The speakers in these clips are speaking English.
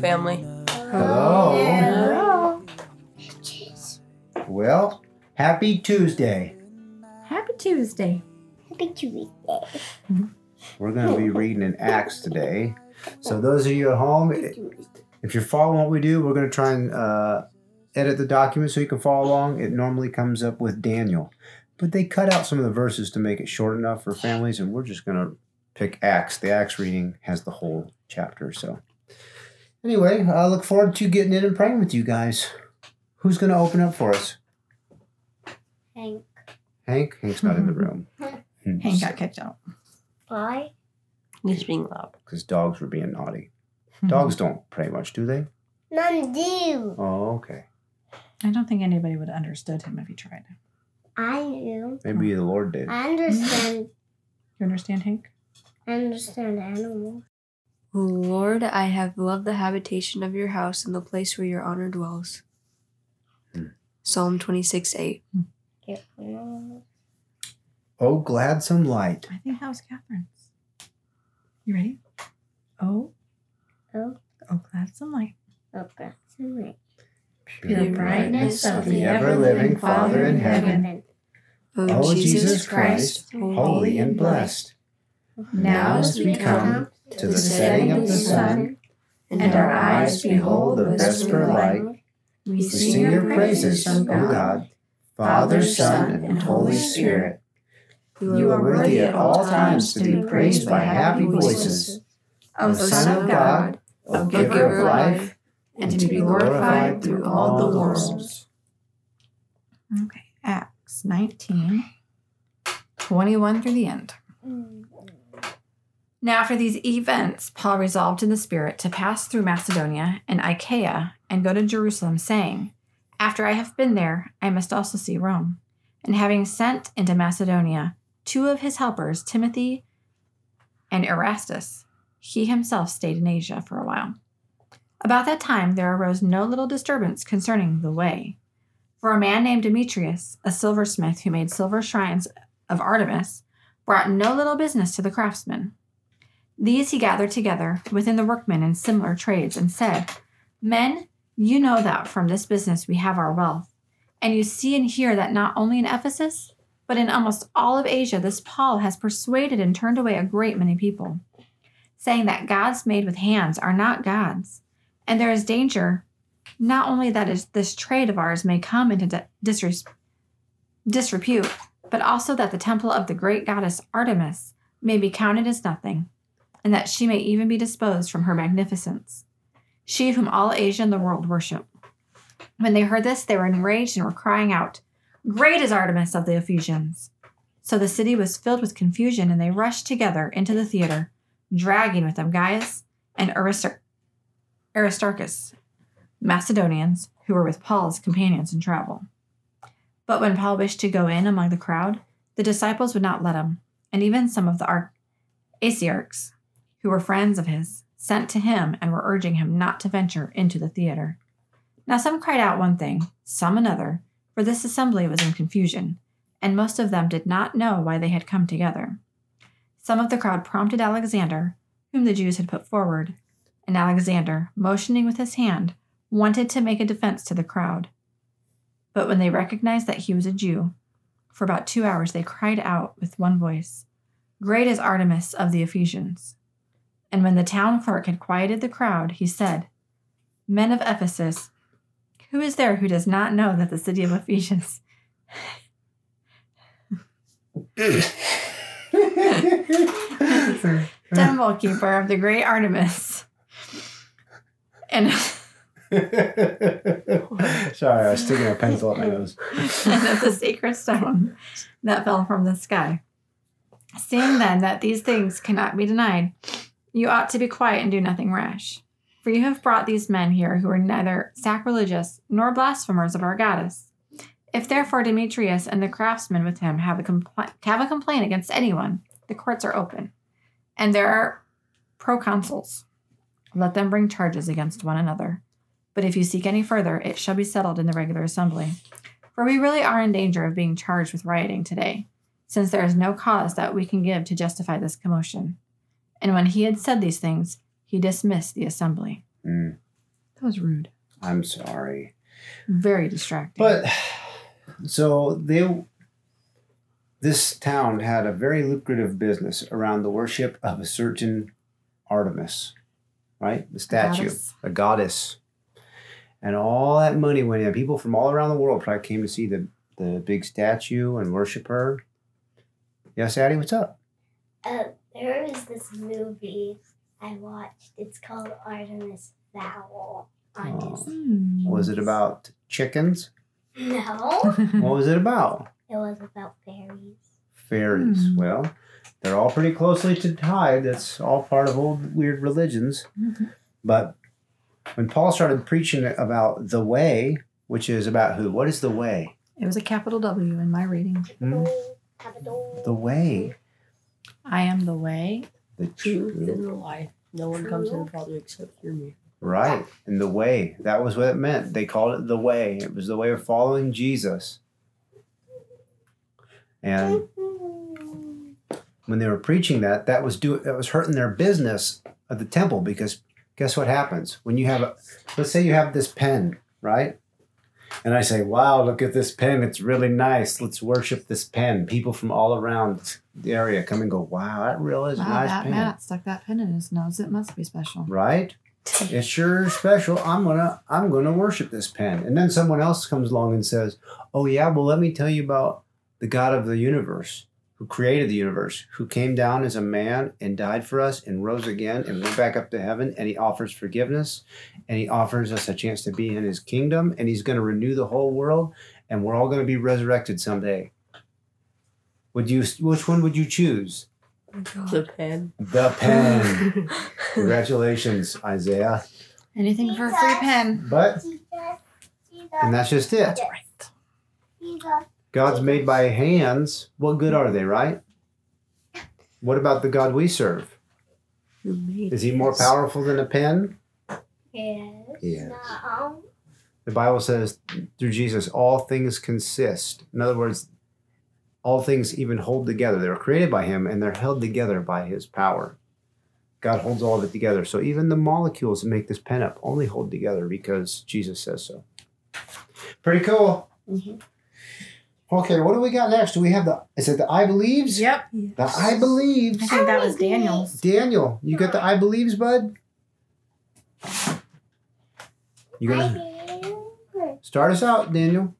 shown. Hello, family. Hello. Well, happy Tuesday. Happy Tuesday. Happy Tuesday. We're going to be reading in Acts today. So, those of you at home, if you're following what we do, we're going to try and uh, edit the document so you can follow along. It normally comes up with Daniel, but they cut out some of the verses to make it short enough for families, and we're just going to pick Acts. The Acts reading has the whole chapter. So, anyway, I look forward to getting in and praying with you guys. Who's going to open up for us? Hank. Hank? Hank's not in the mm-hmm. room. Hmm. Hank got kicked out. Why? He's being loud. Because dogs were being naughty. Hmm. Dogs don't pray much, do they? None do. Oh, okay. I don't think anybody would have understood him if he tried. I do. Maybe the Lord did. I understand. You understand, Hank? I understand animals. O Lord, I have loved the habitation of your house and the place where your honor dwells. Hmm. Psalm 26 8. Get one. Oh, gladsome light. I think that was Catherine's. You ready? Oh, Oh, oh, gladsome light. okay. Tonight. Pure brightness of the ever-living Father in heaven. O Oh, Jesus, Jesus Christ, holy and blessed. Now as we come to the setting of the sun, and our eyes behold the vesper light, we we sing your praises, O God, Father, Son, and Holy Spirit. You are worthy at all times to be praised by happy voices. O oh, Son of God, O oh, Giver of life, and to be glorified through all the worlds. Okay, Acts 19, 21 through the end. Mm. Now, after these events, Paul resolved in the Spirit to pass through Macedonia and Achaia and go to Jerusalem, saying, After I have been there, I must also see Rome. And having sent into Macedonia two of his helpers, Timothy and Erastus, he himself stayed in Asia for a while. About that time, there arose no little disturbance concerning the way. For a man named Demetrius, a silversmith who made silver shrines of Artemis, brought no little business to the craftsmen. These he gathered together within the workmen in similar trades and said, Men, you know that from this business we have our wealth. And you see and hear that not only in Ephesus, but in almost all of Asia, this Paul has persuaded and turned away a great many people, saying that gods made with hands are not gods. And there is danger not only that this trade of ours may come into di- disrepute, but also that the temple of the great goddess Artemis may be counted as nothing, and that she may even be disposed from her magnificence, she whom all Asia and the world worship. When they heard this, they were enraged and were crying out, Great is Artemis of the Ephesians! So the city was filled with confusion, and they rushed together into the theater, dragging with them Gaius and Aristar- Aristarchus, Macedonians who were with Paul's companions in travel. But when Paul wished to go in among the crowd, the disciples would not let him, and even some of the Ar- Asiarchs, who were friends of his, sent to him and were urging him not to venture into the theater. Now some cried out one thing, some another, for this assembly was in confusion, and most of them did not know why they had come together. Some of the crowd prompted Alexander, whom the Jews had put forward, and Alexander, motioning with his hand, wanted to make a defense to the crowd. But when they recognized that he was a Jew, for about two hours they cried out with one voice, Great is Artemis of the Ephesians. And when the town clerk had quieted the crowd, he said, Men of Ephesus, who is there who does not know that the city of Ephesians temple keeper of the great Artemis? And Sorry, I was sticking a pencil up my nose. and of the sacred stone that fell from the sky. Seeing then that these things cannot be denied, you ought to be quiet and do nothing rash. For you have brought these men here who are neither sacrilegious nor blasphemers of our goddess. If therefore Demetrius and the craftsmen with him have a, compl- have a complaint against anyone, the courts are open, and there are proconsuls. Let them bring charges against one another. But if you seek any further, it shall be settled in the regular assembly. For we really are in danger of being charged with rioting today, since there is no cause that we can give to justify this commotion. And when he had said these things, he dismissed the assembly. Mm, That was rude. I'm sorry. Very distracting. But so they this town had a very lucrative business around the worship of a certain Artemis, right? The statue, goddess. a goddess. And all that money went in. People from all around the world probably came to see the, the big statue and worship her. Yes, Addie, what's up? Uh, there is this movie I watched. It's called Artemis Fowl on Oh. Disney. Hmm. Was it about chickens? No, What was it about? it was about fairies. Fairies. Hmm. Well, they're all pretty closely tied. That's all part of old weird religions. Mhm. But when Paul started preaching about the way, which is about who? What is the way? It was a capital W in my reading. Hmm? The way, I am the way. the Truth truth, and the life. No one comes to the Father except through me. right? And the way. That was what it meant. They called it the way. It was the way of following Jesus. And when they were preaching that, that was do that was hurting their business of the temple because guess what happens when you have a let's say you have this pen, right? And I say, "Wow, look at this pen! It's really nice. Let's worship this pen." People from all around the area come and go, "Wow, that really is a Wow, nice that pen." Matt stuck that pen in his nose. It must be special. right? It's sure special. I'm gonna I'm gonna worship this pen. And then someone else comes along and says, Oh yeah, well let me tell you about the God of the universe, who created the universe, who came down as a man and died for us and rose again and went back up to heaven and he offers forgiveness and he offers us a chance to be in his kingdom and he's gonna renew the whole world and we're all gonna be resurrected someday. Would you which one would you choose? Oh my God. The pen. The pen. Congratulations, Isaiah. Anything for a free pen. But and that's just it. That's right. God's made by hands. What good are they, right? What about the God we serve? Is he more powerful than a pen? Yes. Yes. No. The Bible says through Jesus, all things consist. In other words, all things even hold together. They were created by him and they're held together by his power. God holds all of it together. So even the molecules that make this pen up only hold together because Jesus says so. Pretty cool. Mhm. Okay, what do we got next? Do we have the is it the I believes? Yep. The I believes. I think that was Daniel's. Daniel, you got the I believes, bud? You I gonna start us out, Daniel?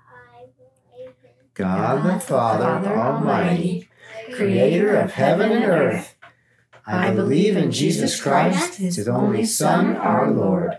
I believe God the Father, Father Almighty, creator of heaven and earth. I believe in Jesus Christ, his only Son, our Lord.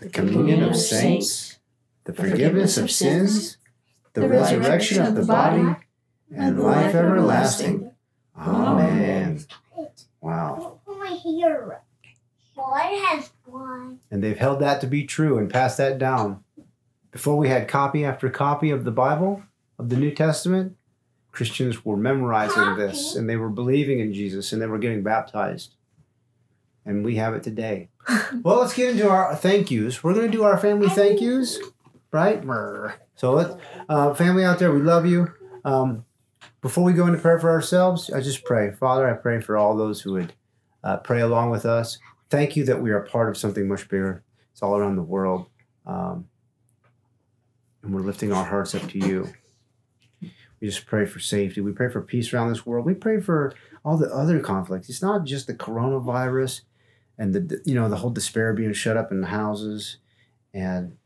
the communion of saints, the forgiveness of sins, the resurrection of the body, and life everlasting. Amen. Wow. Over here. Boy has one. And they've held that to be true and passed that down. Before we had copy after copy of the Bible, of the New Testament, Christians were memorizing this and they were believing in Jesus and they were getting baptized. And we have it today. well, let's get into our thank yous. We're going to do our family thank yous, right? So, let, uh, family out there, we love you. Um, before we go into prayer for ourselves, I just pray. Father, I pray for all those who would uh, pray along with us. Thank you that we are part of something much bigger. It's all around the world. Um, and we're lifting our hearts up to you. We just pray for safety. We pray for peace around this world. We pray for all the other conflicts. It's not just the coronavirus and the you know the whole despair of being shut up in the houses, and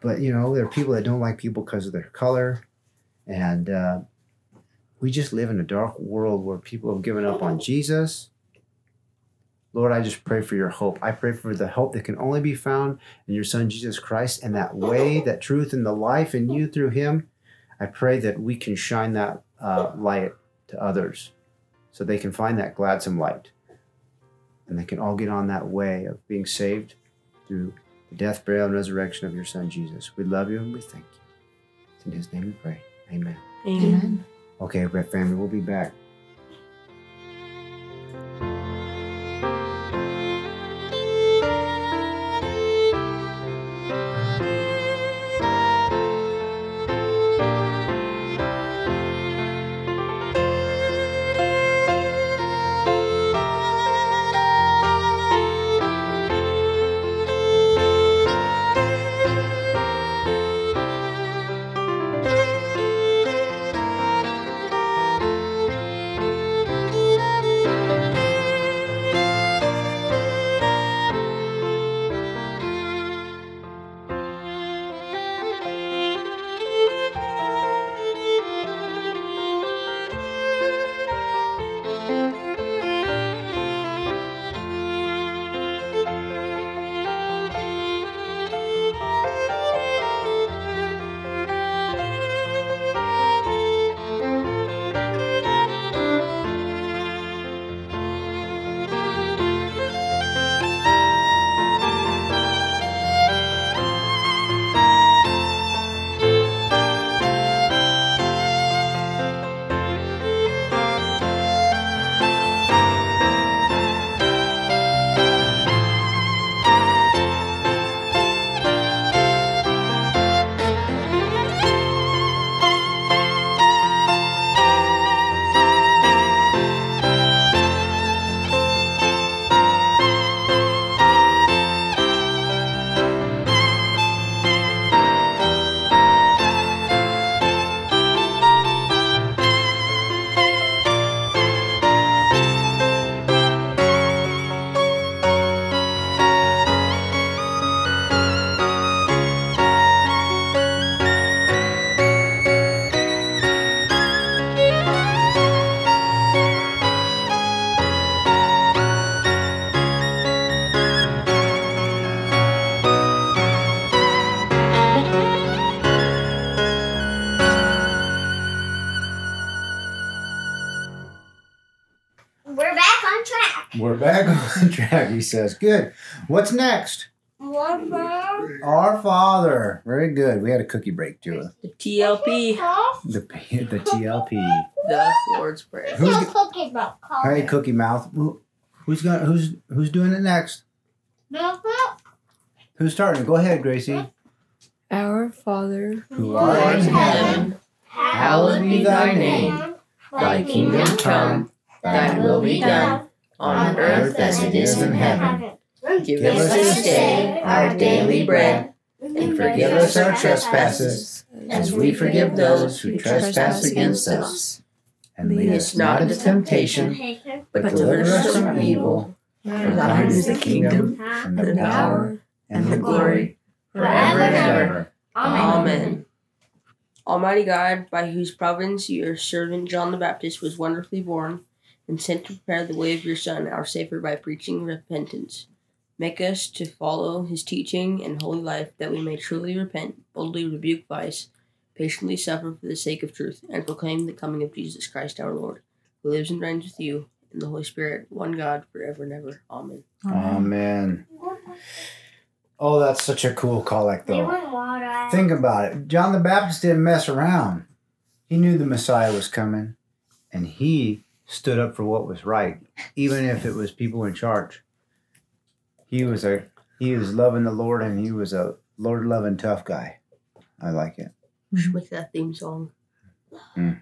but you know there are people that don't like people because of their color, and uh, we just live in a dark world where people have given up on Jesus. Lord, I just pray for your hope. I pray for the hope that can only be found in your Son, Jesus Christ, and that way, that truth, and the life in you through him. I pray that we can shine that uh, light to others so they can find that gladsome light. And they can all get on that way of being saved through the death, burial, and resurrection of your Son, Jesus. We love you and we thank you. It's in his name we pray. Amen. Amen. Okay, Brett family, we'll be back. He says. Good. What's next? More fun. Our Father. Very good. We had a cookie break, too. The TLP, The, the TLP. the Lord's Prayer. Who's Who's g- cookie about Hey, Cookie Mouth. Who, who's gonna who's who's doing it next? Who's starting? Go ahead, Gracie. Our Father, Who art art in in heaven, hallowed be thy name. Thy kingdom come, thy will be done, on earth as it is in heaven. Give us this day our daily bread, and forgive us our trespasses, as we forgive those who trespass against us. And lead us not into temptation, But deliver us from evil. For thine is the kingdom, and the power, and the glory, forever and ever. Amen. Almighty God, by whose providence your servant John the Baptist was wonderfully born and sent to prepare the way of your Son, our Savior, by preaching repentance. Make us to follow his teaching and holy life, that we may truly repent, boldly rebuke vice, patiently suffer for the sake of truth, and proclaim the coming of Jesus Christ our Lord, who lives and reigns with you in the Holy Spirit, one God, forever and ever. Amen. Amen. Oh, that's such a cool collect, though. Think about it. John the Baptist didn't mess around. He knew the Messiah was coming, and he stood up for what was right, even if it was people in charge. He was a he was loving the Lord, and he was a Lord loving tough guy. I like it. Should make that theme song. Mm.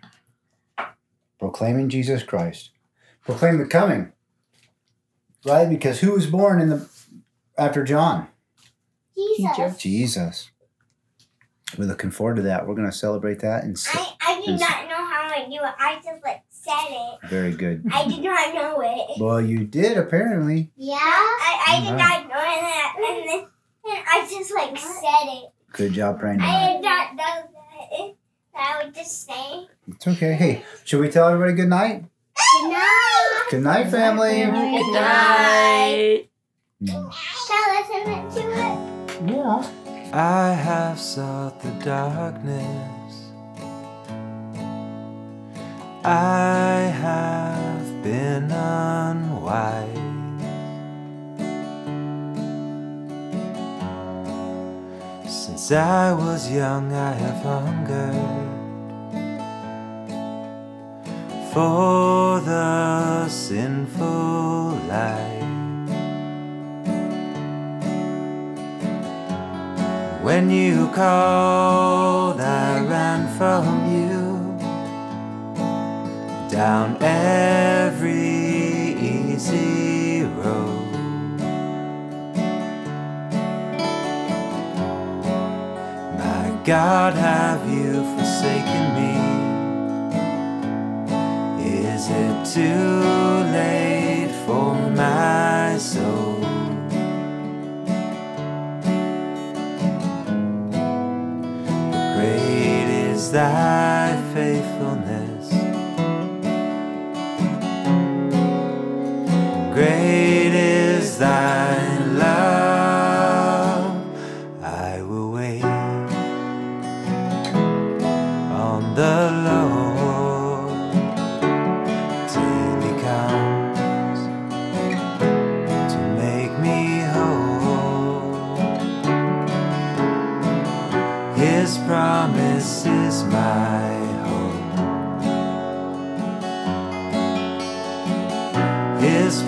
Proclaiming Jesus Christ. Proclaim the coming. Right? Because who was born in the after John? Jesus. Jesus. We're looking forward to that. We're going to celebrate that and I, I did Yes. not know how I do it. I just like said it. Very good. I did not know it. Well, you did apparently. Yeah, I, I did not know that, and, then, and I just like what? said it. Good job, Brandon. I did not know that. I would just say. It's okay. Hey, should we tell everybody good night? Good night. Good night, family. Good night. Good night. Good night. Shall I listen to it? Yeah. I have sought the darkness I have been unwise. Since I was young, I have hungered for the sinful life. When you called, I ran from down every easy road. My God, have you forsaken me? Is it too late for my soul? Great is thy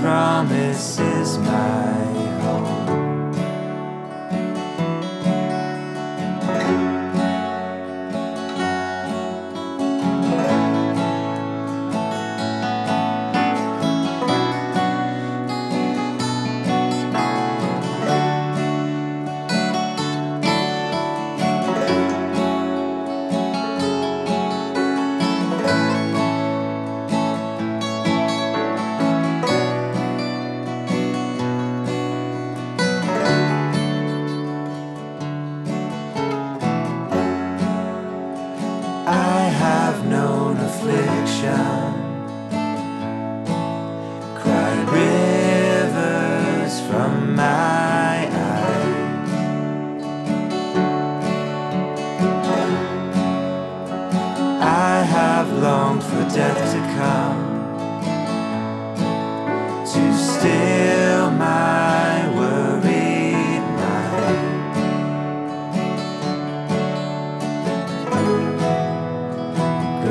promise is mine. affliction.